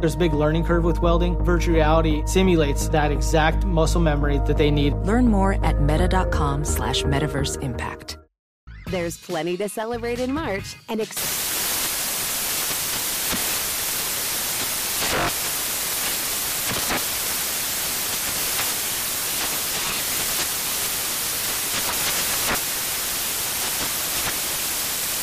There's a big learning curve with welding. Virtual reality simulates that exact muscle memory that they need. Learn more at meta.com slash metaverse impact. There's plenty to celebrate in March and ex-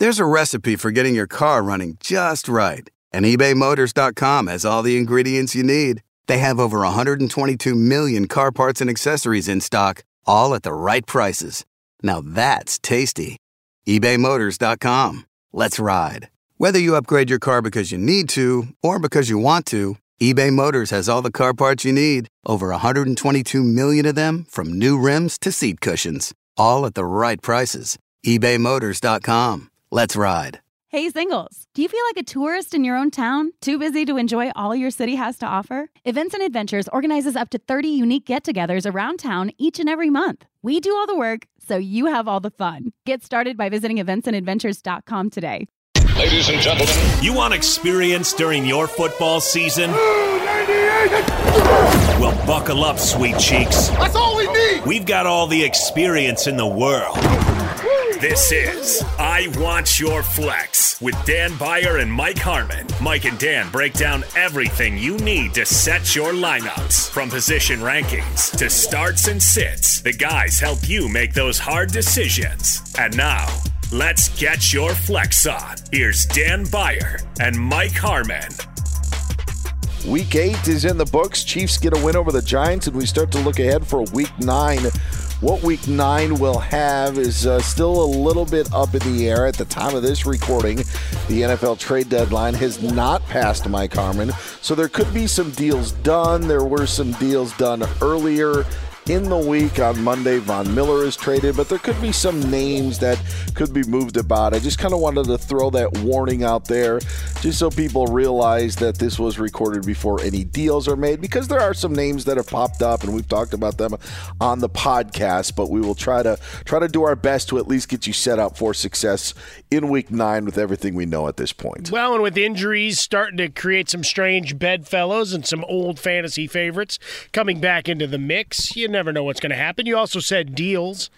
There's a recipe for getting your car running just right, and ebaymotors.com has all the ingredients you need. They have over 122 million car parts and accessories in stock, all at the right prices. Now that's tasty. ebaymotors.com. Let's ride. Whether you upgrade your car because you need to or because you want to, eBay Motors has all the car parts you need. Over 122 million of them from new rims to seat cushions. All at the right prices. ebaymotors.com. Let's ride. Hey, singles, do you feel like a tourist in your own town? Too busy to enjoy all your city has to offer? Events and Adventures organizes up to 30 unique get togethers around town each and every month. We do all the work, so you have all the fun. Get started by visiting eventsandadventures.com today. Ladies and gentlemen, you want experience during your football season? Well, buckle up, sweet cheeks. That's all we need. We've got all the experience in the world. This is I Want Your Flex with Dan Beyer and Mike Harmon. Mike and Dan break down everything you need to set your lineups from position rankings to starts and sits. The guys help you make those hard decisions. And now, let's get your flex on. Here's Dan Beyer and Mike Harmon. Week eight is in the books. Chiefs get a win over the Giants, and we start to look ahead for week nine. What week nine will have is uh, still a little bit up in the air at the time of this recording. The NFL trade deadline has not passed, Mike Harmon, so there could be some deals done. There were some deals done earlier in the week on Monday. Von Miller is traded, but there could be some names that could be moved about. I just kind of wanted to throw that warning out there just so people realize that this was recorded before any deals are made because there are some names that have popped up and we've talked about them on the podcast, but we will try to try to do our best to at least get you set up for success in week 9 with everything we know at this point. Well, and with injuries starting to create some strange bedfellows and some old fantasy favorites coming back into the mix, you never know what's going to happen. You also said deals.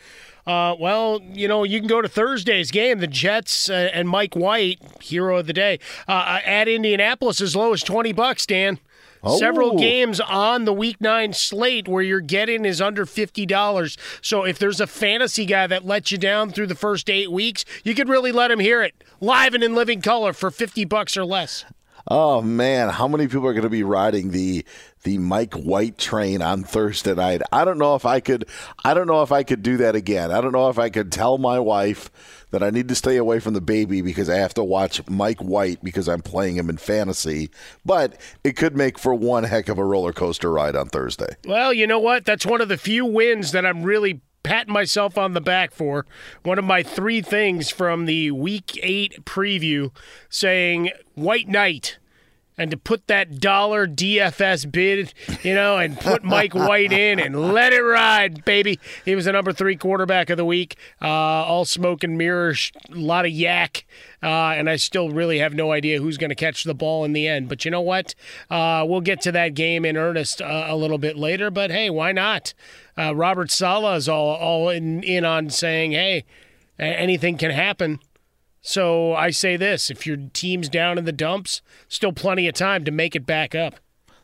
Uh, well, you know, you can go to Thursday's game. The Jets uh, and Mike White, hero of the day, uh, at Indianapolis as low as twenty bucks. Dan. Oh. Several games on the week nine slate where you're getting is under fifty dollars. So if there's a fantasy guy that lets you down through the first eight weeks, you could really let him hear it live and in living color for fifty bucks or less. Oh man, how many people are going to be riding the the Mike White train on Thursday night? I don't know if I could. I don't know if I could do that again. I don't know if I could tell my wife that I need to stay away from the baby because I have to watch Mike White because I'm playing him in fantasy. But it could make for one heck of a roller coaster ride on Thursday. Well, you know what? That's one of the few wins that I'm really patting myself on the back for. One of my three things from the week eight preview saying White Knight and to put that dollar DFS bid, you know, and put Mike White in and let it ride, baby. He was the number three quarterback of the week. Uh, all smoke and mirrors, a lot of yak. Uh, and I still really have no idea who's going to catch the ball in the end. But you know what? Uh, we'll get to that game in earnest uh, a little bit later. But hey, why not? Uh, Robert Saleh is all, all in, in on saying, hey, anything can happen. So I say this if your team's down in the dumps, still plenty of time to make it back up.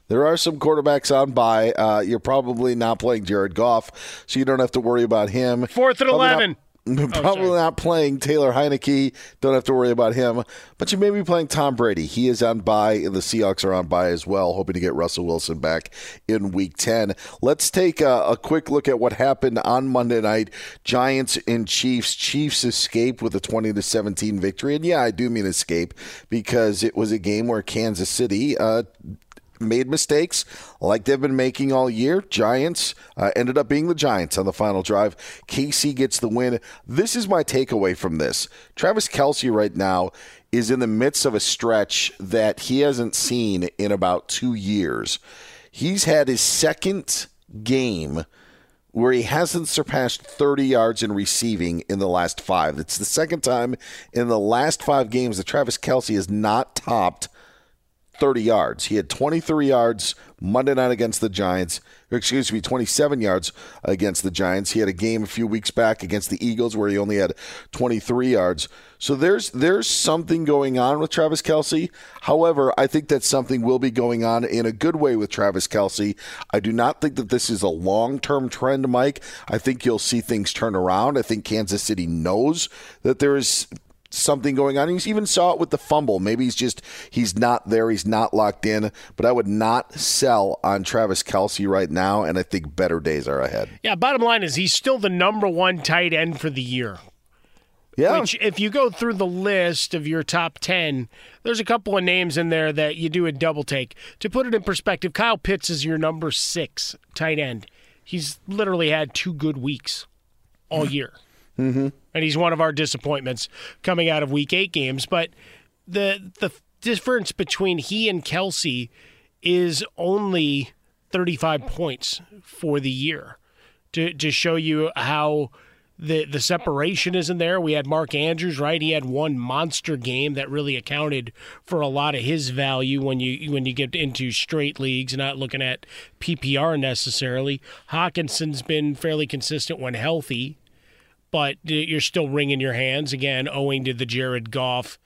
There are some quarterbacks on by. Uh, you're probably not playing Jared Goff, so you don't have to worry about him. Fourth and Probably not- 11. Probably not playing Taylor Heinicke. Don't have to worry about him. But you may be playing Tom Brady. He is on bye, and the Seahawks are on bye as well, hoping to get Russell Wilson back in Week 10. Let's take a, a quick look at what happened on Monday night. Giants and Chiefs. Chiefs escape with a 20 to 17 victory, and yeah, I do mean escape because it was a game where Kansas City. Uh, made mistakes like they've been making all year. Giants uh, ended up being the Giants on the final drive. KC gets the win. This is my takeaway from this. Travis Kelce right now is in the midst of a stretch that he hasn't seen in about two years. He's had his second game where he hasn't surpassed 30 yards in receiving in the last five. It's the second time in the last five games that Travis Kelce has not topped 30 yards. He had 23 yards Monday night against the Giants. Excuse me, 27 yards against the Giants. He had a game a few weeks back against the Eagles where he only had 23 yards. So there's there's something going on with Travis Kelce. However, I think that something will be going on in a good way with Travis Kelce. I do not think that this is a long term trend, Mike. I think you'll see things turn around. I think Kansas City knows that there is something going on. He's even saw it with the fumble. Maybe he's just he's not there. He's not locked in. But I would not sell on Travis Kelce right now, and I think better days are ahead. Yeah, bottom line is he's still the number one tight end for the year. Yeah. Which, if you go through the list of your top 10, there's a couple of names in there that you do a double take. To put it in perspective, Kyle Pitts is your number six tight end. He's literally had two good weeks all year. Mm-hmm. And he's one of our disappointments coming out of week eight games. But the the difference between he and Kelce is only 35 points for the year to to show you how the the separation isn't there. We had Mark Andrews, right? He had one monster game that really accounted for a lot of his value when you when you get into straight leagues, not looking at PPR necessarily. Hockenson's been fairly consistent when healthy but you're still wringing your hands again, owing to the Jared Goff,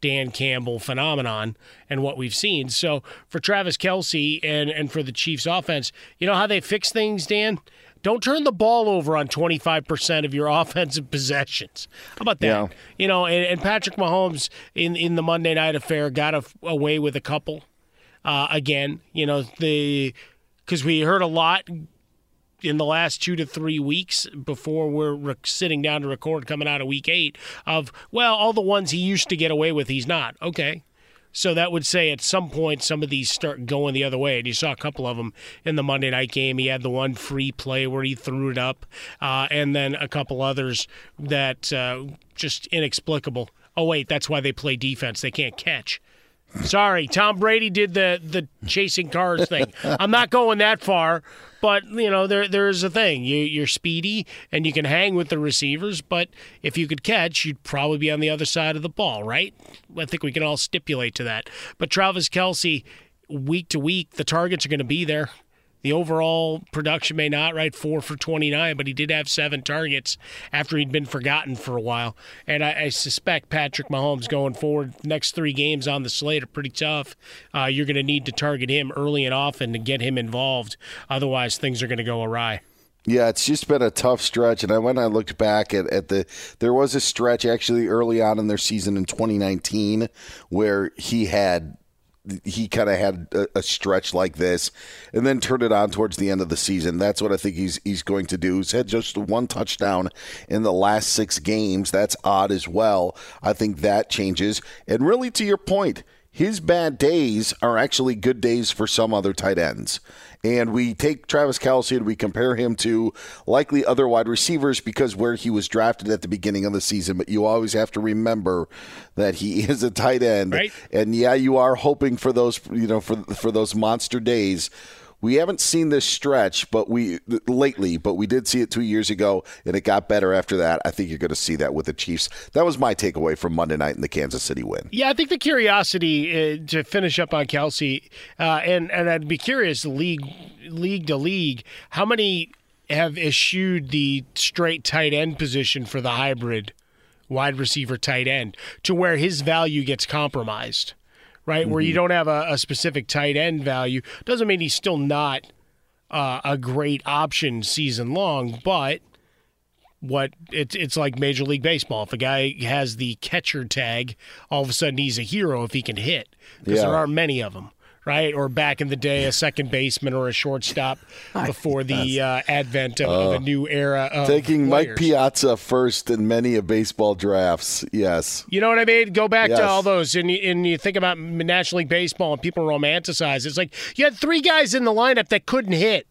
Dan Campbell phenomenon and what we've seen. So for Travis Kelce and and for the Chiefs offense, you know how they fix things, Dan. Don't turn the ball over on 25% of your offensive possessions. How about that? Yeah. You know, and, and Patrick Mahomes in, in the Monday night affair got a, away with a couple. Uh, again, you know, the because we heard a lot in the last two to three weeks before we're re- sitting down to record coming out of week eight of well all the ones he used to get away with he's not. Okay. So that would say at some point some of these start going the other way. And you saw a couple of them in the monday night game. He had the one free play where he threw it up uh, and then a couple others that uh, just inexplicable. Oh wait that's why they play defense. They can't catch. Sorry, Tom Brady did the the chasing cars thing. I'm not going that far, but you know there there's a thing. You you're speedy and you can hang with the receivers, but if you could catch, you'd probably be on the other side of the ball, right? I think we can all stipulate to that. But Travis Kelce, week to week, the targets are going to be there. The overall production may not, right? Four for 29, but he did have seven targets after he'd been forgotten for a while. And I, I suspect Patrick Mahomes going forward, next three games on the slate are pretty tough. Uh, you're going to need to target him early and often to get him involved. Otherwise, things are going to go awry. Yeah, it's just been a tough stretch. And I when I looked back at, at the there was a stretch actually early on in their season in 2019 where he had he kind of had a, a, stretch like this and then turned it on towards the end of the season. That's what I think he's he's going to do. He's had just one touchdown in the last six games. That's odd as well. I think that changes. And really, to your point, his bad days are actually good days for some other tight ends and we take Travis Kelce and we compare him to likely other wide receivers because where he was drafted at the beginning of the season. But you always have to remember that he is a tight end, right. and yeah, you are hoping for those, you know, for for those monster days. We haven't seen this stretch, but we lately, but we did see it two years ago, and it got better after that. I think you're going to see that with the Chiefs. That was my takeaway from Monday night in the Kansas City win. Yeah, I think the curiosity uh, to finish up on Kelce, uh, and and I'd be curious, league league to league, how many have eschewed the straight tight end position for the hybrid wide receiver tight end to where his value gets compromised right? Mm-hmm. Where you mm-hmm. don't have a, a, specific tight end value doesn't mean he's still not uh, a great option season long, but what it's it's like Major League Baseball. If a guy has the catcher tag, all of a sudden he's a hero if he can hit because yeah. there aren't many of them right? Or back in the day, a second baseman or a shortstop before the uh, advent of, uh, of, a new era. Of taking players. Mike Piazza first in many of baseball drafts. Yes, you know what I mean. Go back yes. to all those, and you, and you think about National League baseball, and people romanticize. It's like you had three guys in the lineup that couldn't hit.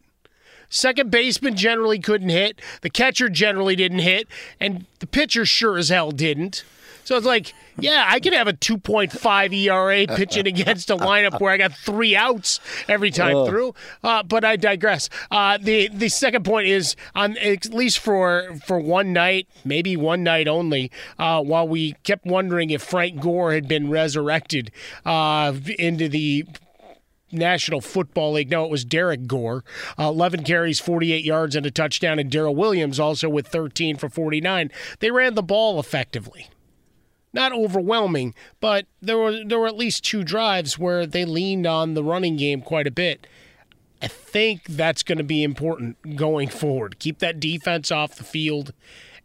Second baseman generally couldn't hit. The catcher generally didn't hit, and the pitcher sure as hell didn't. So it's like, yeah, I can have a 2.5 ERA pitching against a lineup where I got three outs every time oh. through. Uh, but I digress. Uh, the the second point is on at least for for one night, maybe one night only. Uh, while we kept wondering if Frank Gore had been resurrected uh, into the National Football League. No, it was Derrick Gore. Uh, 11 carries, 48 yards, and a touchdown. And Darrel Williams also with 13 for 49. They ran the ball effectively not overwhelming, but there were there were at least two drives where they leaned on the running game quite a bit. I think that's going to be important going forward. Keep that defense off the field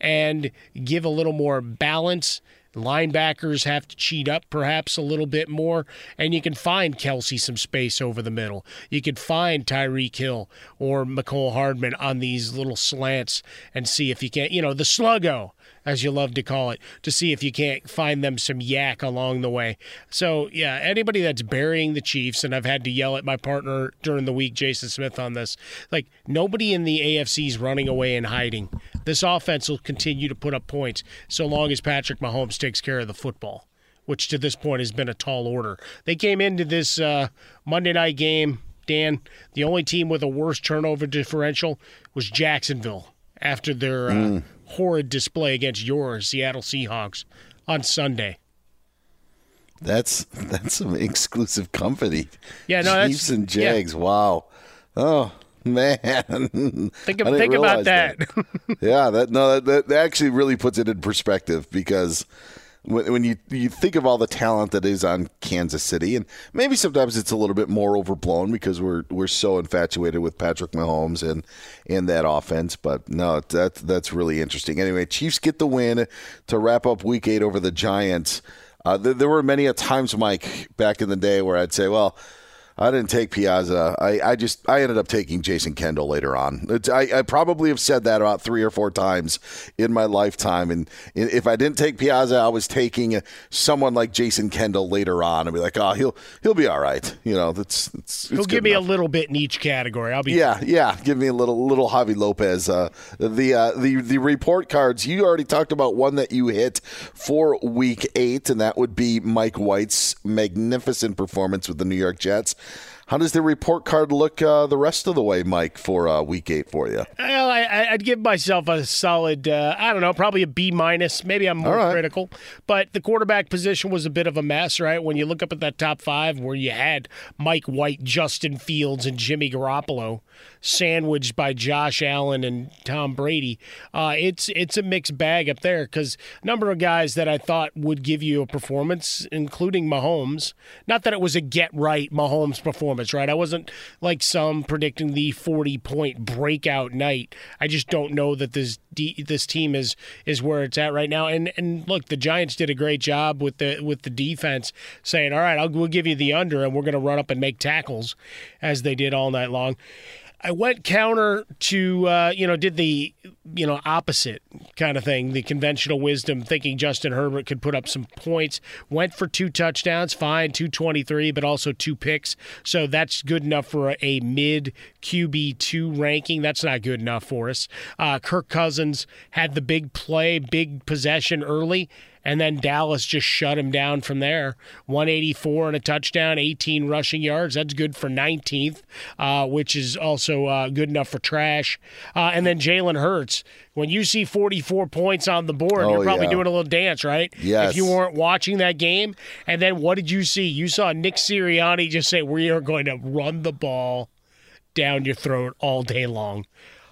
and give a little more balance. Linebackers have to cheat up perhaps a little bit more, and you can find Kelce some space over the middle. You could find Tyreek Hill or Mecole Hardman on these little slants and see if you can't, you know, the sluggo as you love to call it, to see if you can't find them some yak along the way. So, yeah, anybody that's burying the Chiefs, and I've had to yell at my partner during the week, Jason Smith, on this, like nobody in the AFC is running away and hiding. This offense will continue to put up points so long as Patrick Mahomes takes care of the football, which to this point has been a tall order. They came into this uh, Monday night game. Dan, the only team with a worse turnover differential was Jacksonville after their uh, mm horrid display against your Seattle Seahawks on Sunday. That's that's some exclusive company. Yeah, no, Chiefs and Jags. Yeah. Wow. Oh man, think, of, think about that. that. yeah, that no, that, that actually really puts it in perspective because when, when you you think of all the talent that is on Kansas City, and maybe sometimes it's a little bit more overblown because we're we're so infatuated with Patrick Mahomes and and that offense. But no, that's that's really interesting. Anyway, Chiefs get the win to wrap up Week Eight over the Giants. Uh, there, there were many a times, Mike, back in the day where I'd say, well I didn't take Piazza. I, I just I ended up taking Jason Kendall later on. I, I probably have said that about three or four times in my lifetime. And if I didn't take Piazza, I was taking someone like Jason Kendall later on. I'd be like, oh, he'll he'll be all right. You know, that's it's, he'll give me enough. a little bit in each category. I'll be yeah yeah. Give me a little little Javy Lopez. Uh, the uh, the the report cards. You already talked about one that you hit for Week Eight, and that would be Mike White's magnificent performance with the New York Jets. How does the report card look uh, the rest of the way, Mike, for uh, Week Eight for you? I, would give myself a solid, uh, I don't know, probably a B minus. Maybe I'm more right. critical, but the quarterback position was a bit of a mess, right? When you look up at that top five, where you had Mike White, Justin Fields, and Jimmy Garoppolo sandwiched by Josh Allen and Tom Brady. Uh, it's it's a mixed bag up there because a number of guys that I thought would give you a performance, including Mahomes. Not that it was a get right Mahomes performance, right? I wasn't like some predicting the forty point breakout night. I just don't know that this this team is is where it's at right now. And and look, the Giants did a great job with the with the defense, saying, "All right, I'll we'll give you the under, and we're going to run up and make tackles," as they did all night long. I went counter to, uh, you know, did the, you know, opposite kind of thing, the conventional wisdom, thinking Justin Herbert could put up some points. Went for two touchdowns, fine, 223, but also two picks. So that's good enough for a, a mid QB2 ranking. That's not good enough for us. Uh, Kirk Cousins had the big play, big possession early and then Dallas just shut him down from there. 184 and a touchdown, 18 rushing yards. That's good for 19th, uh, which is also uh, good enough for trash. Uh, and then Jalen Hurts. When you see 44 points on the board, Oh, you're probably yeah. doing a little dance, right? Yes. If you weren't watching that game. And then what did you see? You saw Nick Sirianni just say, We are going to run the ball down your throat all day long.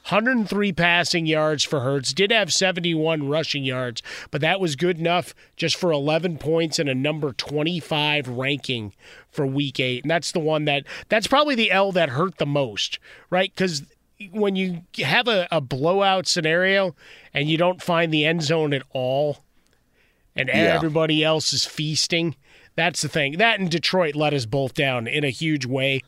103 passing yards for Hurts. Did have 71 rushing yards, but that was good enough just for 11 points and a number 25 ranking for week 8. And that's the one that that's probably the L that hurt the most, right? Cuz when you have a, a blowout scenario and you don't find the end zone at all and Yeah. everybody else is feasting, that's the thing. That and Detroit let us both down in a huge way.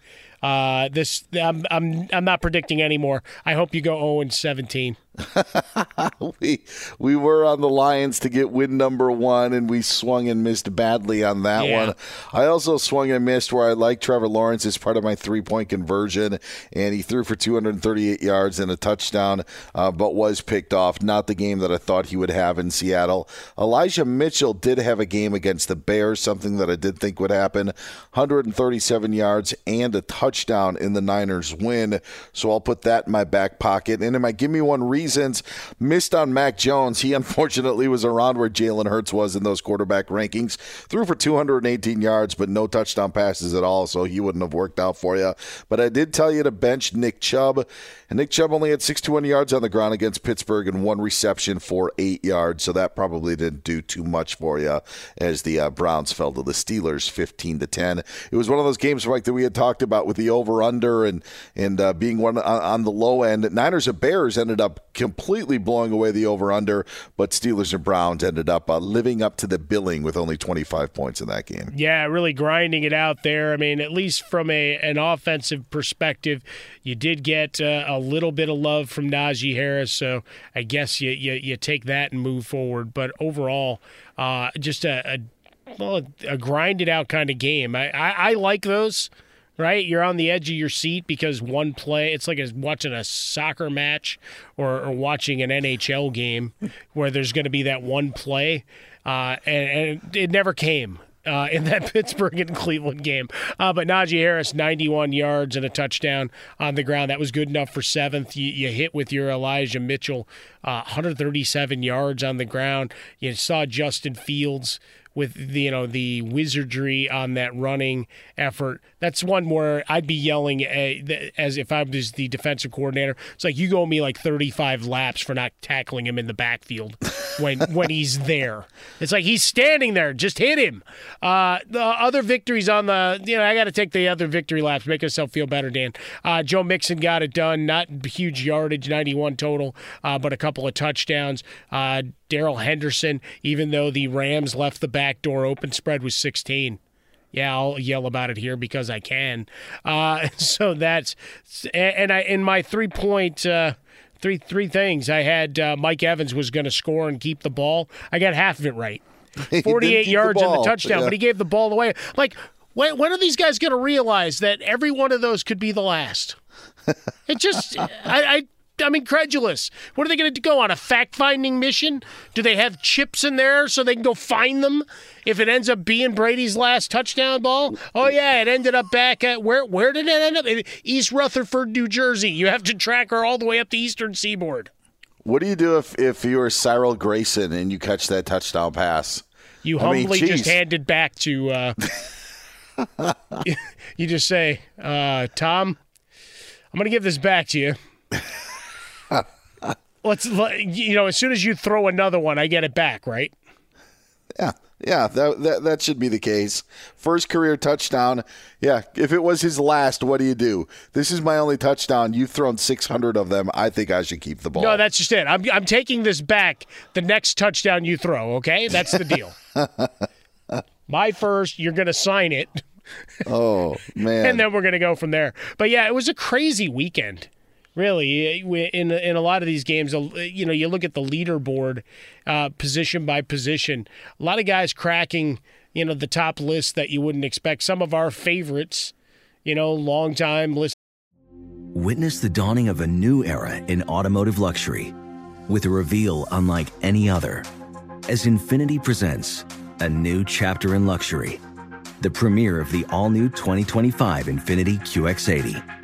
Uh, this I'm I'm I'm not predicting anymore. I hope you go 0 and 17. we we were on the Lions to get win number one, and we swung and missed badly on that Yeah. one. I also swung and missed where I like Trevor Lawrence as part of my three point conversion, and he threw for 238 yards and a touchdown, uh, but was picked off. Not the game that I thought he would have in Seattle. Elijah Mitchell did have a game against the Bears, something that I did think would happen. 137 yards and a touchdown in the Niners win. So I'll put that in my back pocket. And in my give me one reasons, missed on Mac Jones. He unfortunately was around where Jalen Hurts was in those quarterback rankings. Threw for 218 yards, but no touchdown passes at all. So he wouldn't have worked out for you. But I did tell you to bench Nick Chubb. And Nick Chubb only had 61 yards on the ground against Pittsburgh and one reception for eight yards. So that probably didn't do too much for you as the uh, Browns fell to the Steelers 15 to 10. It was one of those games, Mike, that we had talked about with the over under and and uh, being one on, on the low end. Niners and Bears ended up completely blowing away the over under, but Steelers and Browns ended up uh, living up to the billing with only 25 points in that game. Yeah, really grinding it out there. I mean, at least from a an offensive perspective, you did get uh, a little bit of love from Najee Harris. So I guess you you, you take that and move forward. But overall, uh, just a, a well, a grinded out kind of game. I, I, I like those. Right, you're on the edge of your seat because one play. It's like watching a soccer match or, or watching an NHL game where there's going to be that one play, uh, and, and it never came uh, in that Pittsburgh and Cleveland game. Uh, but Najee Harris, 91 yards and a touchdown on the ground. That was good enough for seventh. You, you hit with your Elijah Mitchell, uh, 137 yards on the ground. You saw Justin Fields with the, you know the wizardry on that running effort. That's one where I'd be yelling uh, as if I was the defensive coordinator. It's like you go me like 35 laps for not tackling him in the backfield when when he's there. It's like he's standing there. Just hit him. Uh, the other victories on the you know I got to take the other victory laps. Make myself feel better, Dan. Uh, Joe Mixon got it done. Not huge yardage, 91 total, uh, but a couple of touchdowns. Darrell Henderson, even though the Rams left the back door open, spread was 16. Yeah, I'll yell about it here because I can. Uh, so that's and I in my three point. Uh, Three three things. I had uh, Mike Evans was going to score and keep the ball. I got half of it right. 48 keep the yards and the touchdown, yeah. but he gave the ball away. Like, when, when are these guys going to realize that every one of those could be the last? It just, I, I I'm incredulous. What are they going to go on a fact finding mission? Do they have chips in there so they can go find them if it ends up being Brady's last touchdown ball? Oh yeah, it ended up back at where? Where did it end up? East Rutherford, New Jersey. You have to track her all the way up the Eastern Seaboard. What do you do if if you're Cyril Grayson and you catch that touchdown pass? You I mean, humbly just geez. hand it back to. Uh, you just say, uh, "Tom, I'm going to give this back to you." Let's, you know, as soon as you throw another one, I get it back, right? Yeah, yeah, that, that that should be the case. First career touchdown. Yeah, if it was his last, what do you do? This is my only touchdown. You've thrown 600 of them. I think I should keep the ball. No, that's just it. I'm, I'm taking this back the next touchdown you throw, okay? That's the deal. My first, you're going to sign it, oh man. and then we're going to go from there. But yeah, it was a crazy weekend. Really, in in a lot of these games, you know, you look at the leaderboard, uh, position by position. A lot of guys cracking, you know, the top list that you wouldn't expect. Some of our favorites, you know, long time list. Witness the dawning of a new era in automotive luxury with a reveal unlike any other as Infiniti presents a new chapter in luxury, the premiere of the all new 2025 Infiniti QX80.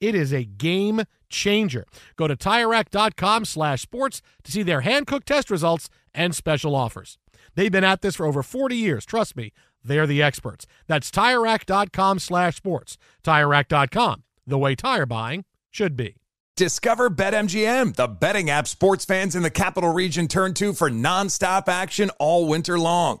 It is a game changer. Go to TireRack.com slash sports to see their Hankook test results and special offers. They've been at this for over 40 years. Trust me, they're the experts. That's TireRack.com slash sports. TireRack.com, the way tire buying should be. Discover BetMGM, the betting app sports fans in the capital region turn to for nonstop action all winter long.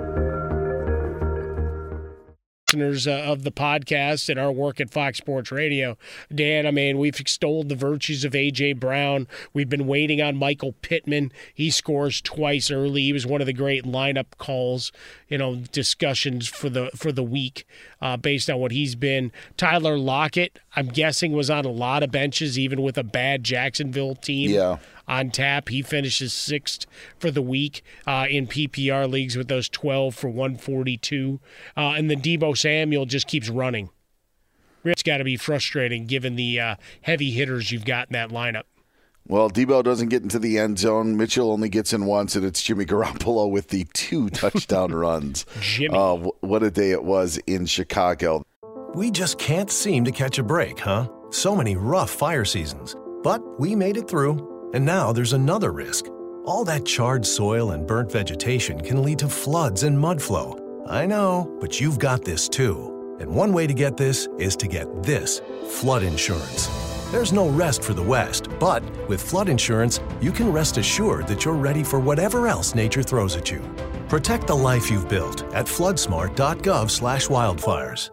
Listeners uh, of the podcast and our work at Fox Sports Radio. Dan, I mean, we've extolled the virtues of A.J. Brown. We've been waiting on Michael Pittman. He scores twice early. He was one of the great lineup calls, you know, discussions for the for the week uh, based on what he's been. Tyler Lockett, I'm guessing, was on a lot of benches, even with a bad Jacksonville team. Yeah on tap. He finishes sixth for the week uh, in PPR leagues with those 12 for 142. Uh, and then Deebo Samuel just keeps running. It's got to be frustrating given the uh, heavy hitters you've got in that lineup. Well, Deebo doesn't get into the end zone. Mitchell only gets in once, and it's Jimmy Garoppolo with the two touchdown runs. Jimmy. Uh, what a day it was in Chicago. We just can't seem to catch a break, huh? So many rough fire seasons. But we made it through. And now there's another risk. All that charred soil and burnt vegetation can lead to floods and mud flow. I know, but you've got this too. And one way to get this is to get this flood insurance. There's no rest for the West, but with flood insurance, you can rest assured that you're ready for whatever else nature throws at you. Protect the life you've built at floodsmart.gov/wildfires.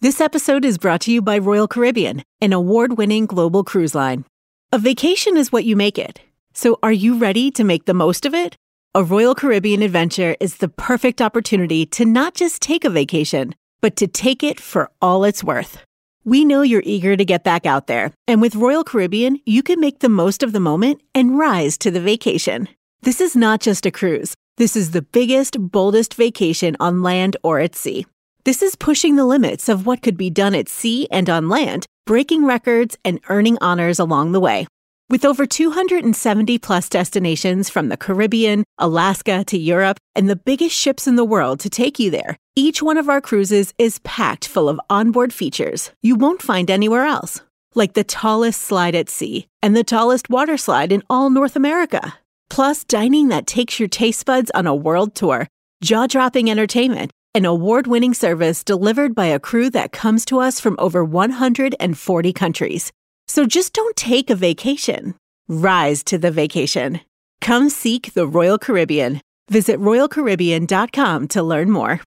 This episode is brought to you by Royal Caribbean, an award-winning global cruise line. A vacation is what you make it. So are you ready to make the most of it? A Royal Caribbean adventure is the perfect opportunity to not just take a vacation, but to take it for all it's worth. We know you're eager to get back out there, and with Royal Caribbean, you can make the most of the moment and rise to the vacation. This is not just a cruise. This is the biggest, boldest vacation on land or at sea. This is pushing the limits of what could be done at sea and on land breaking records and earning honors along the way. With over 270 plus destinations from the Caribbean, Alaska to Europe, and the biggest ships in the world to take you there, each one of our cruises is packed full of onboard features you won't find anywhere else, like the tallest slide at sea and the tallest water slide in all North America. Plus, dining that takes your taste buds on a world tour, jaw dropping entertainment, an award winning service delivered by a crew that comes to us from over 140 countries. So just don't take a vacation. Rise to the vacation. Come seek the Royal Caribbean. Visit RoyalCaribbean.com to learn more.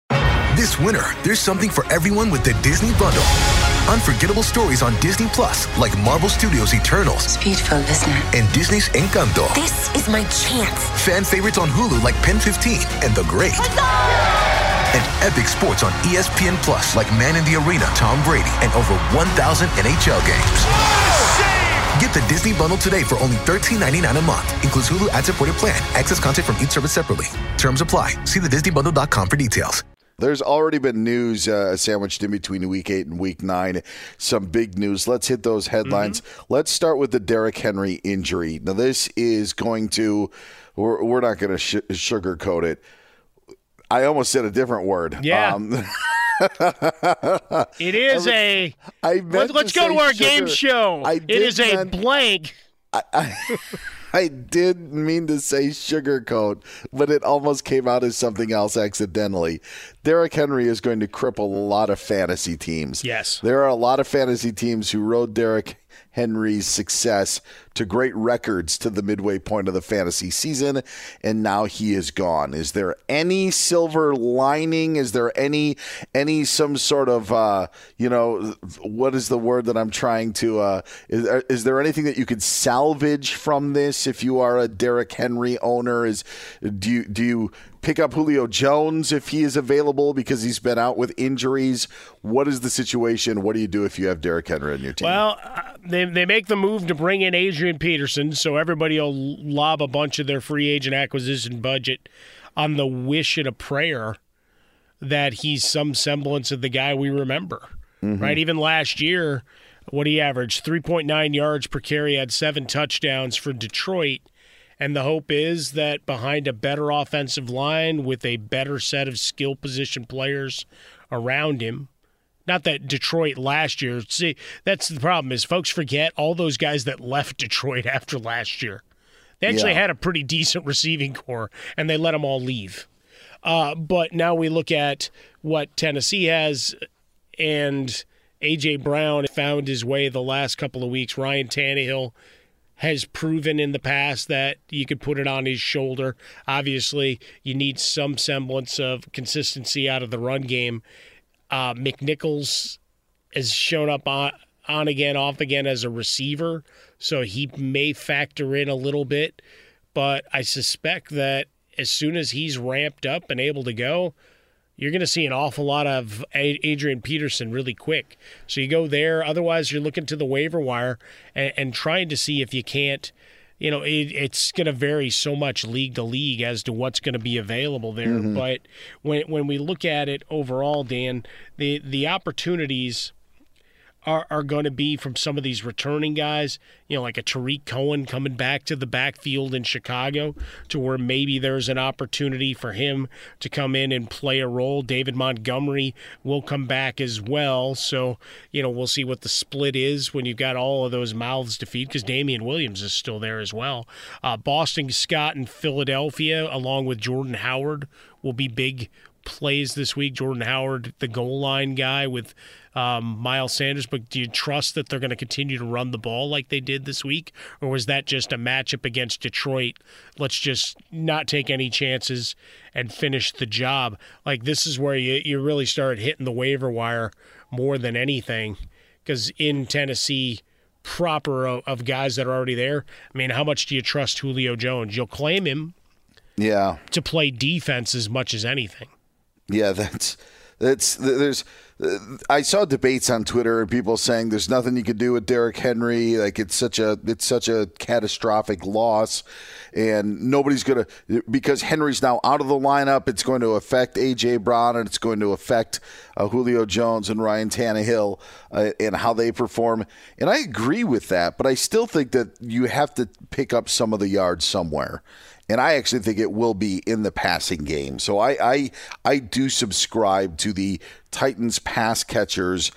This winter, there's something for everyone with the Disney Bundle. Unforgettable stories on Disney Plus, like Marvel Studios' Eternals. It's beautiful, isn't it? And Disney's Encanto. This is my chance. Fan favorites on Hulu, like Pen 15 and The Great. And epic sports on ESPN Plus, like Man in the Arena, Tom Brady, and over 1,000 NHL games. Get the Disney Bundle today for only $13.99 a month. Includes Hulu ad-supported plan. Access content from each service separately. Terms apply. See the DisneyBundle.com for details. There's already been news uh, sandwiched in between week eight and week nine. Some big news. Let's hit those headlines. Mm-hmm. Let's start with the Derrick Henry injury. Now, this is going to, we're, we're not going to sh- sugarcoat it. I almost said a different word. Yeah. Um, it is a. I let's, let's go to our sugar. game show. I it is a blank. I, I, I did mean to say sugarcoat, but it almost came out as something else accidentally. Derrick Henry is going to cripple a lot of fantasy teams. Yes. There are a lot of fantasy teams who rode Derrick Henry's success to great records to the midway point of the fantasy season, and now he is gone. Is there any silver lining? Is there any any some sort of uh, you know what is the word that I'm trying to? Uh, is, is there anything that you could salvage from this if you are a Derrick Henry owner? Is do you do you pick up Julio Jones if he is available because he's been out with injuries. What is the situation? What do you do if you have Derrick Henry on your team? Well, uh, they, they make the move to bring in Adrian Peterson, so everybody will lob a bunch of their free agent acquisition budget on the wish and a prayer that he's some semblance of the guy we remember. Mm-hmm. Right? Even last year, what he averaged 3.9 yards per carry, had seven touchdowns for Detroit And the hope is that behind a better offensive line with a better set of skill position players around him, not that Detroit last year, see, that's the problem is folks forget all those guys that left Detroit after last year. They actually Yeah. had a pretty decent receiving core, and they let them all leave. Uh, but now we look at what Tennessee has, and A.J. Brown found his way the last couple of weeks. Ryan Tannehill has proven in the past that you could put it on his shoulder. Obviously, you need some semblance of consistency out of the run game. Uh, McNichols has shown up on, on again, off again as a receiver, so he may factor in a little bit. But I suspect that as soon as he's ramped up and able to go, you're going to see an awful lot of Adrian Peterson really quick. So you go there. Otherwise, you're looking to the waiver wire and, and trying to see if you can't. You know, it, it's going to vary so much league to league as to what's going to be available there. Mhm. But when when we look at it overall, Dan, the the opportunities are, are going to be from some of these returning guys, you know, like a Tarik Cohen coming back to the backfield in Chicago, to where maybe there's an opportunity for him to come in and play a role. David Montgomery will come back as well. So, you know, we'll see what the split is when you've got all of those mouths to feed because Damien Williams is still there as well. Uh, Boston Scott in Philadelphia, along with Jordan Howard, will be big plays this week. Jordan Howard, the goal line guy with um, Miles Sanders, but do you trust that they're going to continue to run the ball like they did this week? Or was that just a matchup against Detroit? Let's just not take any chances and finish the job. Like, this is where you, you really start hitting the waiver wire more than anything because in Tennessee, proper of, of guys that are already there, I mean, how much do you trust Julio Jones? You'll claim him Yeah. to play defense as much as anything. Yeah, that's that's there's. I saw debates on Twitter and people saying there's nothing you could do with Derrick Henry. Like it's such a it's such a catastrophic loss, and nobody's gonna because Henry's now out of the lineup. It's going to affect AJ Brown and it's going to affect uh, Julio Jones and Ryan Tannehill uh, and how they perform. And I agree with that, but I still think that you have to pick up some of the yards somewhere and I actually think it will be in the passing game. So I I, I do subscribe to the Titans pass catchers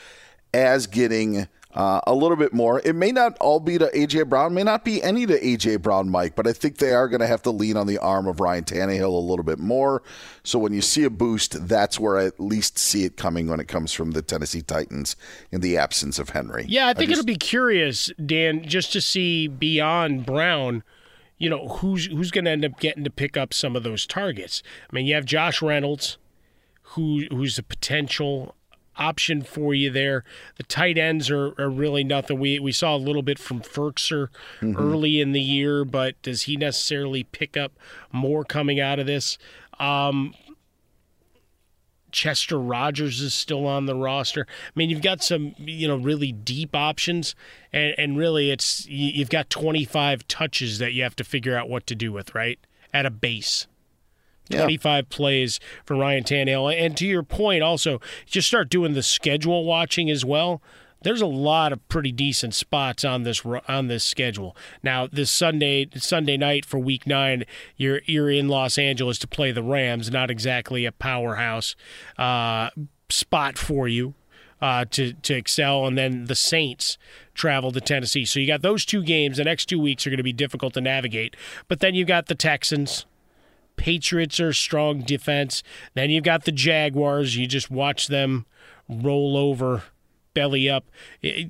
as getting uh, a little bit more. It may not all be to AJ Brown, may not be any to AJ Brown, Mike, but I think they are going to have to lean on the arm of Ryan Tannehill a little bit more. So when you see a boost, that's where I at least see it coming when it comes from the Tennessee Titans in the absence of Henry. Yeah, I think just- it'll be curious, Dan, just to see beyond Brown, you know, who's who's going to end up getting to pick up some of those targets. I mean, you have Josh Reynolds, who who's a potential option for you there. The tight ends are, are really nothing. We we saw a little bit from Firkser Mhm. early in the year, but does he necessarily pick up more coming out of this? Um, Chester Rogers is still on the roster. I mean, you've got some, you know, really deep options, and, and really, it's you- you've got 25 touches that you have to figure out what to do with, right? At a base. 25 plays for Ryan Tannehill. And to your point, also, just start doing the schedule watching as well. There's a lot of pretty decent spots on this on this schedule. Now, this Sunday Sunday night for Week Nine, you're you're in Los Angeles to play the Rams. Not exactly a powerhouse uh, spot for you uh, to to excel. And then the Saints travel to Tennessee. So you got those two games. The next two weeks are going to be difficult to navigate. But then you've got the Texans. Patriots are strong defense. Then you've got the Jaguars. You just watch them roll over, belly up. It-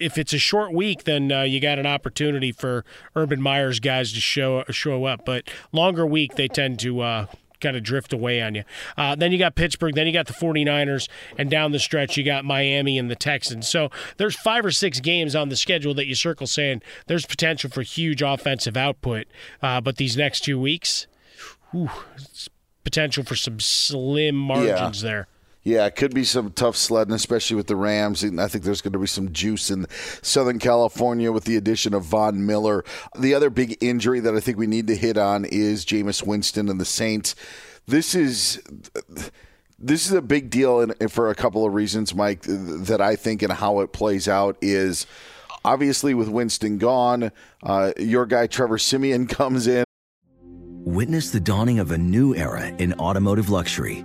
if it's a short week, then uh, you got an opportunity for Urban Meyer's guys to show show up. But longer week, they tend to uh, kind of drift away on you. Uh, then you got Pittsburgh. Then you got the 49ers. And down the stretch, you got Miami and the Texans. So there's five or six games on the schedule that you circle saying there's potential for huge offensive output. Uh, but these next two weeks, whew, it's potential for some slim margins there. Yeah, it could be some tough sledding, especially with the Rams. And I think there's going to be some juice in Southern California with the addition of Von Miller. The other big injury that I think we need to hit on is Jameis Winston and the Saints. This is this is a big deal for a couple of reasons, Mike, that I think and how it plays out is obviously, with Winston gone, uh, your guy Trevor Siemian comes in. Witness the dawning of a new era in automotive luxury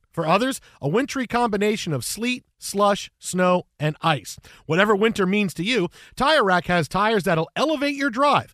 For others, a wintry combination of sleet, slush, snow, and ice. Whatever winter means to you, Tire Rack has tires that'll elevate your drive.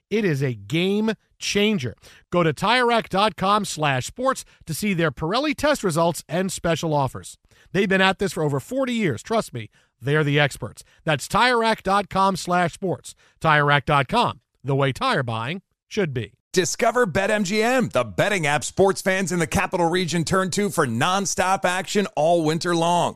It is a game changer. Go to TireRack.com slash sports to see their Pirelli test results and special offers. They've been at this for over 40 years. Trust me, they're the experts. That's TireRack.com slash sports. TireRack.com, the way tire buying should be. Discover BetMGM, the betting app sports fans in the capital region turn to for nonstop action all winter long.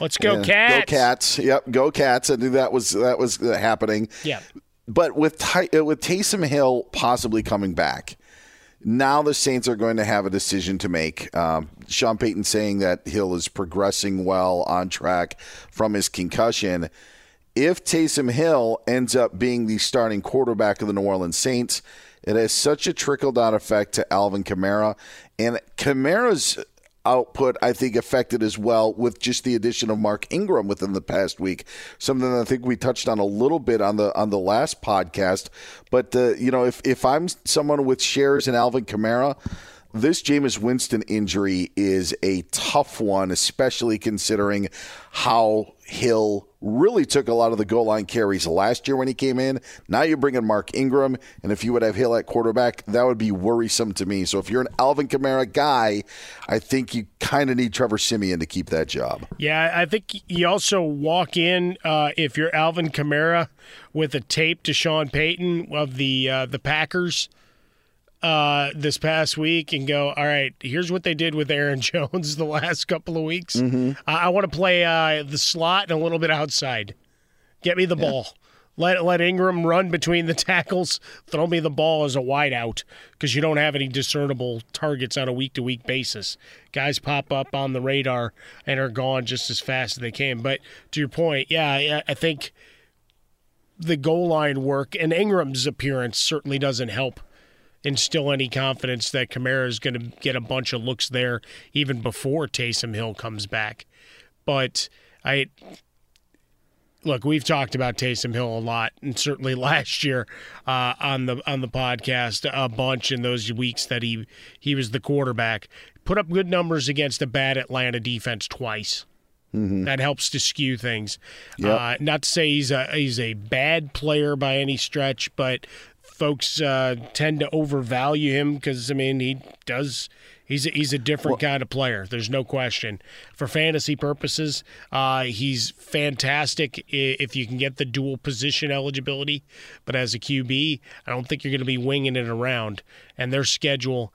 Let's go cats. Go cats. Yep, go cats. I knew that was that was happening. Yeah. But with Ty, uh, with Taysom Hill possibly coming back, now the Saints are going to have a decision to make. Um, Sean Payton saying that Hill is progressing well on track from his concussion. If Taysom Hill ends up being the starting quarterback of the New Orleans Saints, it has such a trickle down effect to Alvin Kamara. And Kamara's output, I think, affected as well with just the addition of Mark Ingram within the past week. Something I think we touched on a little bit on the on the last podcast. But uh, you know, if if I'm someone with shares in Alvin Kamara. This Jameis Winston injury is a tough one, especially considering how Hill really took a lot of the goal line carries last year when he came in. Now you're bringing Mark Ingram, and if you would have Hill at quarterback, that would be worrisome to me. So if you're an Alvin Kamara guy, I think you kind of need Trevor Siemian to keep that job. Yeah, I think you also walk in uh, if you're Alvin Kamara with a tape to Sean Payton of the uh, the Packers uh, this past week and go, all right, here's what they did with Aaron Jones the last couple of weeks. Mm-hmm. I, I want to play uh, the slot and a little bit outside. Get me the yeah. ball. Let let Ingram run between the tackles. Throw me the ball as a wideout because you don't have any discernible targets on a week to week basis. Guys pop up on the radar and are gone just as fast as they can. But to your point, yeah, I think the goal line work and Ingram's appearance certainly doesn't help instill any confidence that Kamara is going to get a bunch of looks there even before Taysom Hill comes back. But I look, we've talked about Taysom Hill a lot, and certainly last year uh, on the on the podcast a bunch in those weeks that he he was the quarterback. Put up good numbers against a bad Atlanta defense twice. Mm-hmm. That helps to skew things. Yep. Uh, not to say he's a he's a bad player by any stretch, but folks uh, tend to overvalue him because I mean he does. He's a, he's a different well, kind of player. There's no question. For fantasy purposes, uh, he's fantastic if you can get the dual position eligibility. But as a QB, I don't think you're going to be winging it around. And their schedule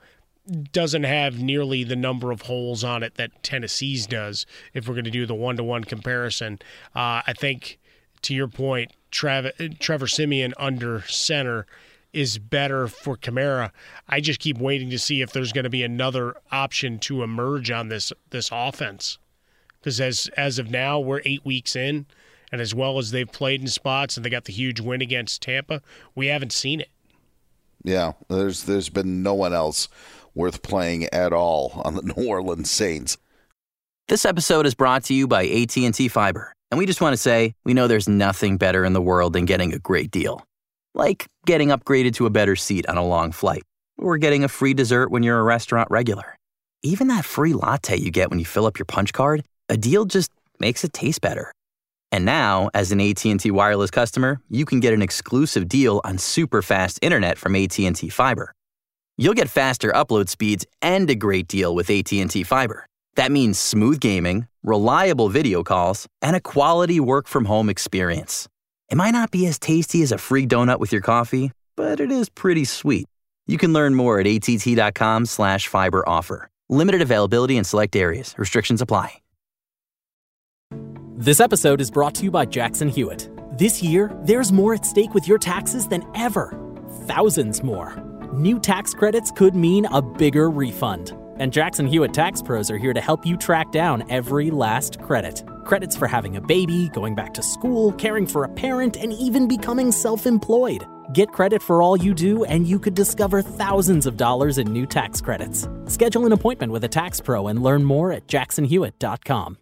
doesn't have nearly the number of holes on it that Tennessee's does. If we're going to do the one to one comparison, uh, I think to your point, Trevor Siemian under center is better for Kamara. I just keep waiting to see if there's going to be another option to emerge on this this offense. Because as as of now, we're eight weeks in, and as well as they've played in spots and they got the huge win against Tampa, we haven't seen it. Yeah, there's there's been no one else worth playing at all on the New Orleans Saints. This episode is brought to you by AT&T Fiber, and we just want to say we know there's nothing better in the world than getting a great deal. Like getting upgraded to a better seat on a long flight, or getting a free dessert when you're a restaurant regular. Even that free latte you get when you fill up your punch card, a deal just makes it taste better. And now, as an AT&T wireless customer, you can get an exclusive deal on super fast internet from AT&T Fiber. You'll get faster upload speeds and a great deal with AT&T Fiber. That means smooth gaming, reliable video calls, and a quality work from home experience. It might not be as tasty as a free donut with your coffee, but it is pretty sweet. You can learn more at att.com slash fiber offer. Limited availability in select areas. Restrictions apply. This episode is brought to you by Jackson Hewitt. This year, there's more at stake with your taxes than ever. Thousands more. New tax credits could mean a bigger refund. And Jackson Hewitt Tax Pros are here to help you track down every last credit. Credits for having a baby, going back to school, caring for a parent, and even becoming self employed. Get credit for all you do, and you could discover thousands of dollars in new tax credits. Schedule an appointment with a tax pro and learn more at jacksonhewitt.com.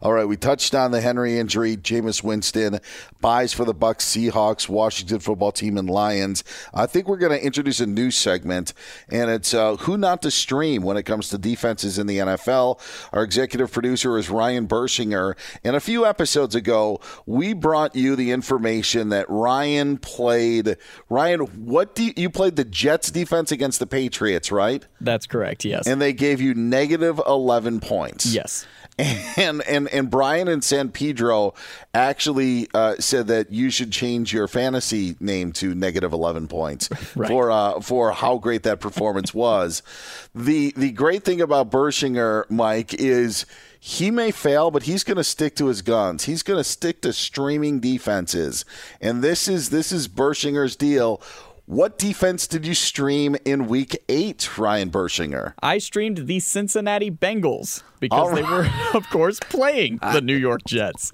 All right, we touched on the Henry injury. Jameis Winston byes for the Bucs, Seahawks, Washington football team, and Lions. I think we're going to introduce a new segment, and it's uh, who not to stream when it comes to defenses in the NFL. Our executive producer is Ryan Bershinger, and a few episodes ago, we brought you the information that Ryan played. Ryan, what do you, you played the Jets defense against the Patriots, right? That's correct. Yes, and they gave you negative eleven points. Yes and and and Brian and San Pedro actually uh, said that you should change your fantasy name to negative eleven points right. for uh, for how great that performance was. the The great thing about Bershinger, Mike, is he may fail, but he's going to stick to his guns. He's going to stick to streaming defenses, and this is this is Bershinger's deal. What defense did you stream in week eight, Ryan Bershinger? I streamed the Cincinnati Bengals because right. they were, of course, playing the New York Jets.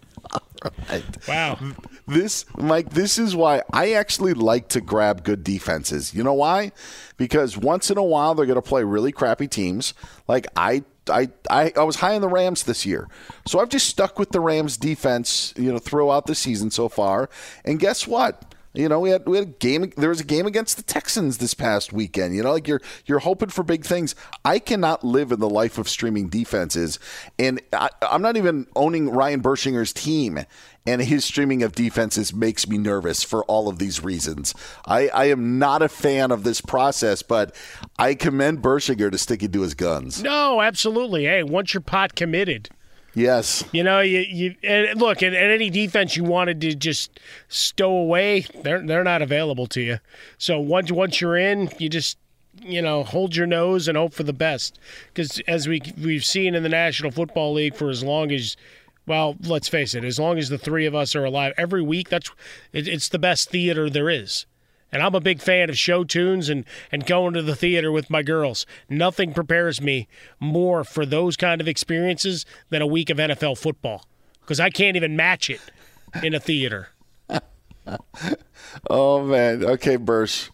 Right. Wow. This, Mike, this is why I actually like to grab good defenses. You know why? Because once in a while they're going to play really crappy teams. Like I I, I I was high on the Rams this year, so I've just stuck with the Rams defense, you know, throughout the season so far. And guess what? You know, we had we had a game. There was a game against the Texans this past weekend. You know, like you're you're hoping for big things. I cannot live in the life of streaming defenses, and I, I'm not even owning Ryan Bershinger's team. And his streaming of defenses makes me nervous for all of these reasons. I, I am not a fan of this process, but I commend Bershinger to sticking to his guns. No, absolutely. Hey, once you're pot committed, Yes. You know, you, you and look at, at any defense you wanted to just stow away, they're they're not available to you. So once once you're in, you just you know hold your nose and hope for the best. Because as we we've seen in the National Football League for as long as well, let's face it, as long as the three of us are alive, every week that's it, it's the best theater there is. And I'm a big fan of show tunes and, and going to the theater with my girls. Nothing prepares me more for those kind of experiences than a week of NFL football because I can't even match it in a theater. oh man. Okay, Bursch.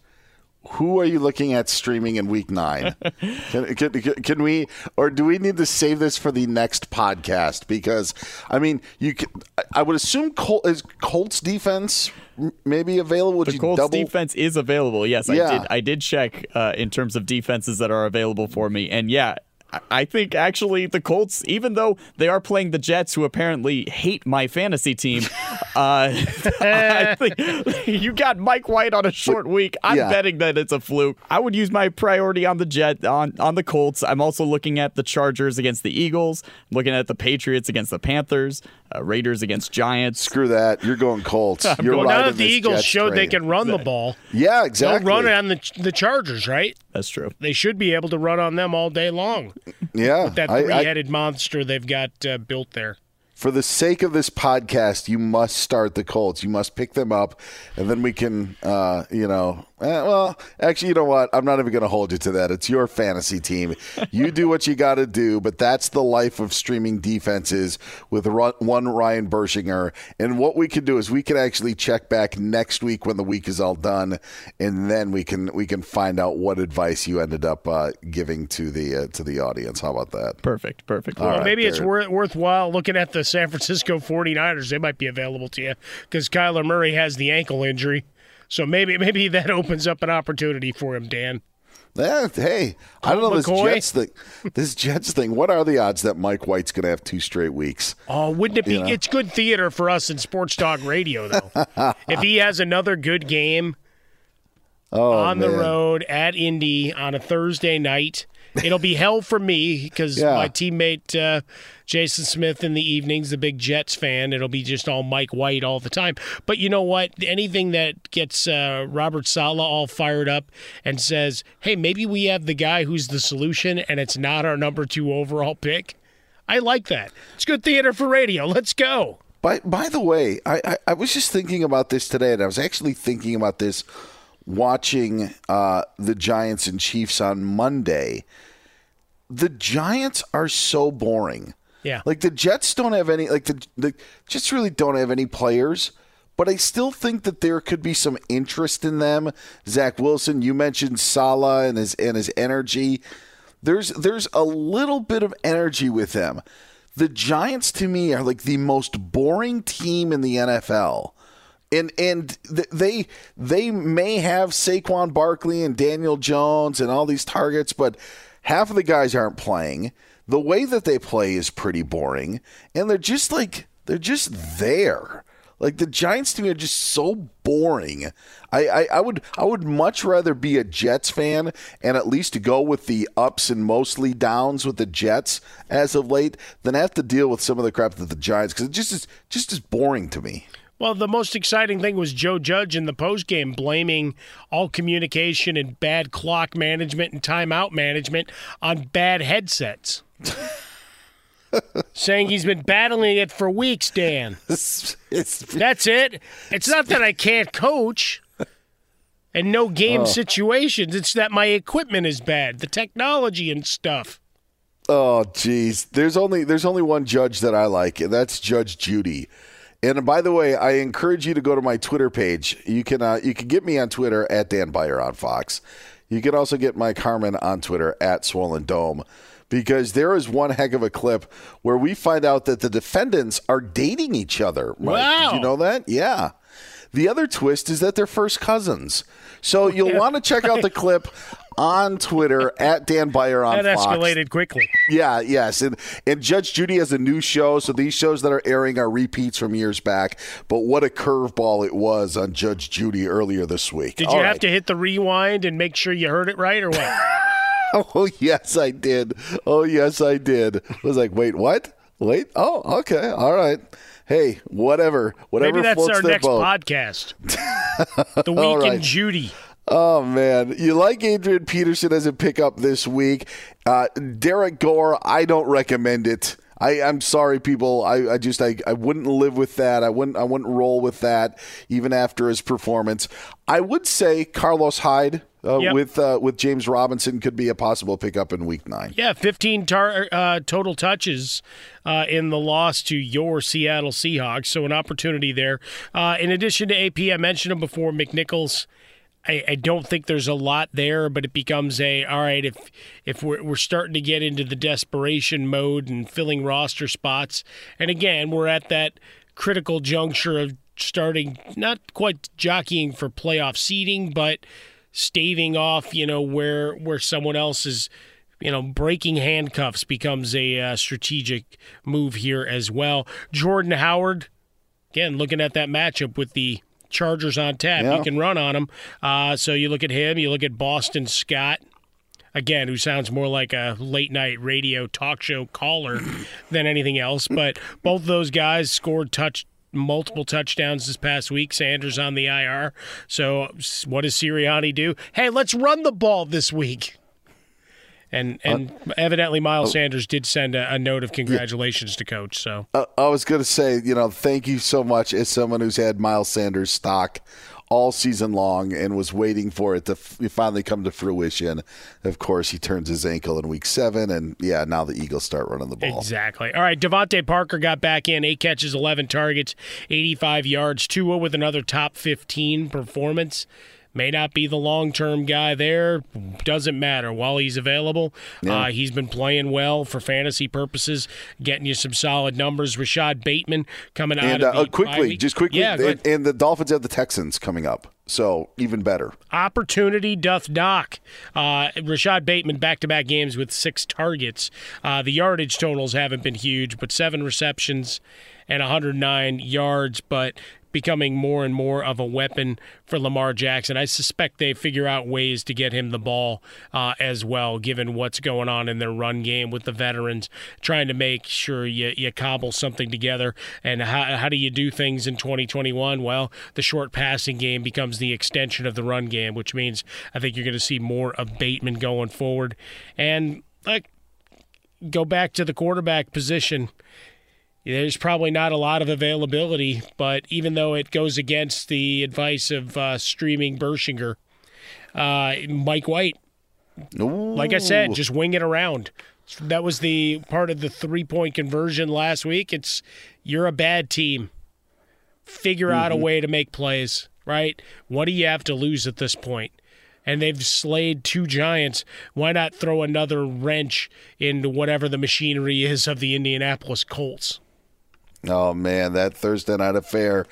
Who are you looking at streaming in week nine? can, can, can, we, or do we need to save this for the next podcast? Because, I mean, you, can, I would assume Col- is Colts defense maybe available. Would the Colts double? defense is available. Yes, Yeah. I did. I did check uh, in terms of defenses that are available for me, and yeah. I- think actually the Colts, even though they are playing the Jets, who apparently hate my fantasy team, uh, I think you got Mike White on a short week. I'm Yeah. betting that it's a fluke. I would use my priority on the Jet on on the Colts. I'm also looking at the Chargers against the Eagles, looking at the Patriots against the Panthers, uh, Raiders against Giants. Screw that. You're going Colts. I'm You're going- now that the Eagles Jets showed they can run the ball, Yeah, exactly. they'll run it on the the Chargers, right? That's true. They should be able to run on them all day long. Yeah, With that I- I- three-headed monster they've got uh, built there. for the sake of this podcast, you must start the Colts. You must pick them up, and then we can, uh, you know, eh, well, actually, you know what? I'm not even going to hold you to that. It's your fantasy team. You do what you got to do, but that's the life of streaming defenses with one Ryan Bershinger. And what we can do is we can actually check back next week when the week is all done, and then we can we can find out what advice you ended up uh, giving to the uh, to the audience. How about that? Perfect. Perfect. Well, right, maybe it's worth, worthwhile looking at the San Francisco 49ers. They might be available to you because Kyler Murray has the ankle injury. So maybe maybe that opens up an opportunity for him, Dan. Yeah, hey, I don't know this McCoy? Jets thing. This Jets thing. What are the odds that Mike White's going to have two straight weeks? Oh, wouldn't it be? You know? It's good theater for us in Sports Talk Radio, though. if he has another good game Oh, on the road at Indy on a Thursday night, it'll be hell for me because Yeah. my teammate uh, Jason Smith in the evenings, the big Jets fan, it'll be just all Mike White all the time. But you know what? Anything that gets uh, Robert Saleh all fired up and says, "Hey, maybe we have the guy who's the solution, and it's not our number two overall pick." I like that. It's good theater for radio. Let's go. By by the way, I, I, I was just thinking about this today, and I was actually thinking about this watching uh, the Giants and Chiefs on Monday. The Giants are so boring. Yeah. Like the Jets don't have any like the the Jets really don't have any players, but I still think that there could be some interest in them. Zach Wilson, you mentioned Saleh and his and his energy. There's there's a little bit of energy with them. The Giants to me are like the most boring team in the NFL. And and th- they they may have Saquon Barkley and Daniel Jones and all these targets, but half of the guys aren't playing. The way that they play is pretty boring, and they're just like they're just there. Like the Giants to me are just so boring. I, I, I would I would much rather be a Jets fan and at least go with the ups and mostly downs with the Jets as of late than have to deal with some of the crap that the Giants because it just is just is boring to me. Well, the most exciting thing was Joe Judge in the postgame blaming all communication and bad clock management and timeout management on bad headsets. Saying he's been battling it for weeks, Dan. It's, it's, That's it. It's not that I can't coach and no game Oh. situations. It's that my equipment is bad, the technology and stuff. Oh, geez. There's only there's only one judge that I like, and that's Judge Judy. And by the way, I encourage you to go to my Twitter page. You can uh, you can get me on Twitter at Dan Beyer on Fox. You can also get Mike Harmon on Twitter at Swollen Dome. because there is one heck of a clip where we find out that the defendants are dating each other. Mike. Wow. Did you know that? Yeah. The other twist is that they're first cousins. So you'll want to check out the clip on Twitter at Dan Beyer on that Fox. escalated quickly. Yeah, yes. And and Judge Judy has a new show, so these shows that are airing are repeats from years back. But what a curveball it was on Judge Judy earlier this week. Did All you have to hit the rewind and make sure you heard it right, or what? Oh yes, I did. Oh yes, I did. I was like, wait, what? Wait. Oh, okay. All right. Hey, whatever. Whatever Maybe that's our next boat. podcast. the week in. Judy. Oh man, you like Adrian Peterson as a pickup this week? Uh, Derrick Gore, I don't recommend it. I, I'm sorry, people. I, I just I, I wouldn't live with that. I wouldn't I wouldn't roll with that even after his performance. I would say Carlos Hyde uh, Yep. with uh, with James Robinson could be a possible pickup in Week Nine. Yeah, 15 tar- uh, total touches uh, in the loss to your Seattle Seahawks. So an opportunity there. Uh, in addition to AP, I mentioned him before, McNichols. I, I don't think there's a lot there, but it becomes a all right if if we're we're starting to get into the desperation mode and filling roster spots, and again we're at that critical juncture of starting not quite jockeying for playoff seeding, but staving off you know where where someone else is you know, breaking handcuffs becomes a uh, strategic move here as well. Jordan Howard, again, looking at that matchup with the Chargers on tap, Yeah. you can run on them. Uh, so you look at him, you look at Boston Scott. Again, who sounds more like a late night radio talk show caller than anything else. But both those guys scored touch multiple touchdowns this past week. Sanders on the IR. So what does Sirianni do? Hey, let's run the ball this week. And and evidently Miles Sanders did send a, a note of congratulations to coach. So Uh, I was going to say, you know, thank you so much as someone who's had Miles Sanders stock all season long and was waiting for it to f- finally come to fruition. Of course, he turns his ankle in week seven, and yeah, now the Eagles start running the ball. Exactly. All right, DeVante Parker got back in, eight catches, 11 targets, 85 yards. Tua with another top 15 performance. May not be the long term guy there. Doesn't matter. While he's available, Yeah. uh, he's been playing well for fantasy purposes, getting you some solid numbers. Rashod Bateman coming out And uh, uh, quickly, just quickly, Yeah, and, and the Dolphins have the Texans coming up, so even better. opportunity doth knock. Uh, Rashod Bateman back to back games with six targets. Uh, the yardage totals haven't been huge, but seven receptions and 109 yards, but becoming more and more of a weapon for Lamar Jackson. I suspect they figure out ways to get him the ball uh, as well, given what's going on in their run game with the veterans, trying to make sure you, you cobble something together. And how, how do you do things in 2021? Well, the short passing game becomes the extension of the run game, which means I think you're going to see more of Bateman going forward. And like, go back to the quarterback position. There's probably not a lot of availability, but even though it goes against the advice of uh, streaming Bershinger, uh, Mike White, like I said, just wing it around. That was the part of the three point conversion last week. It's you're a bad team. Figure out a Mm-hmm. way to make plays, right? What do you have to lose at this point? And they've slayed two giants. Why not throw another wrench into whatever the machinery is of the Indianapolis Colts? Oh man, that Thursday night affair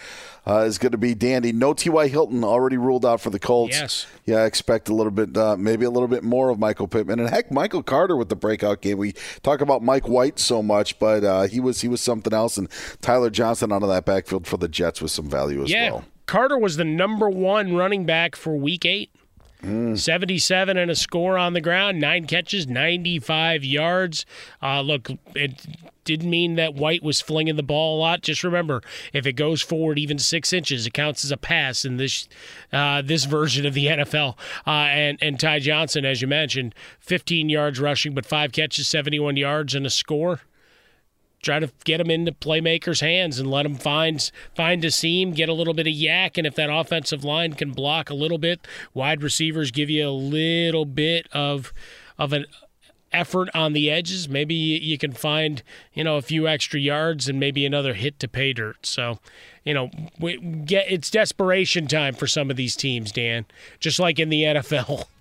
uh, is going to be dandy. No T.Y. Hilton already ruled out for the Colts. Yes. Yeah, I expect a little bit, uh, maybe a little bit more of Michael Pittman, and heck, Michael Carter with the breakout game. We talk about Mike White so much, but uh, he was he was something else. And Tyler Johnson out of that backfield for the Jets with some value as yeah, well. Carter was the number one running back for Week Eight. Mm. 77 and a score on the ground, nine catches, 95 yards. Uh, look, it didn't mean that White was flinging the ball a lot. Just remember, if it goes forward even six inches, it counts as a pass in this uh, this version of the NFL. Uh, and and Ty Johnson, as you mentioned, 15 yards rushing, but five catches, 71 yards and a score try to get them into playmakers' hands and let them find find a seam, get a little bit of YAC, and if that offensive line can block a little bit, wide receivers give you a little bit of of an effort on the edges. Maybe you, can find you know a few extra yards and maybe another hit to pay dirt. So. You know, we get it's desperation time for some of these teams, Dan. Just like in the NFL.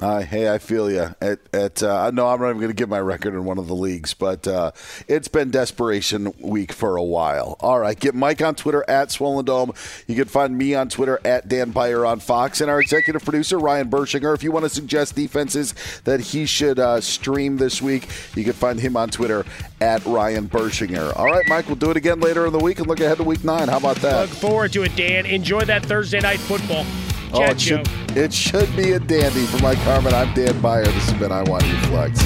Uh, hey, I feel you. At, at uh, no, I'm not even going to give my record in one of the leagues, but uh, it's been desperation week for a while. All right, get Mike on Twitter at Swollen Dome. You can find me on Twitter at Dan Beyer on Fox, and our executive producer Ryan Bershinger. If you want to suggest defenses that he should uh, stream this week, you can find him on Twitter at Ryan Bershinger. All right, Mike, we'll do it again later in the week and look ahead to Week Nine. How about that? Look forward to it, Dan. Enjoy that Thursday night football. Oh, it should, it should be a dandy. For Mike Harmon, I'm Dan Beyer. This has been I Want You Flex.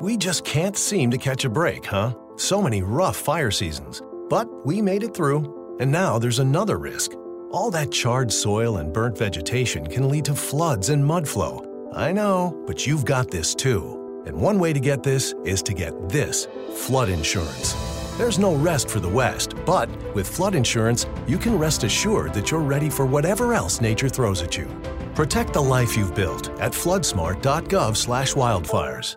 We just can't seem to catch a break, huh? So many rough fire seasons. But we made it through, and now there's another risk. All that charred soil and burnt vegetation can lead to floods and mud flow. I know, but you've got this too. And one way to get this is to get this flood insurance. There's no rest for the West, but with flood insurance, you can rest assured that you're ready for whatever else nature throws at you. Protect the life you've built at floodsmart.gov/wildfires.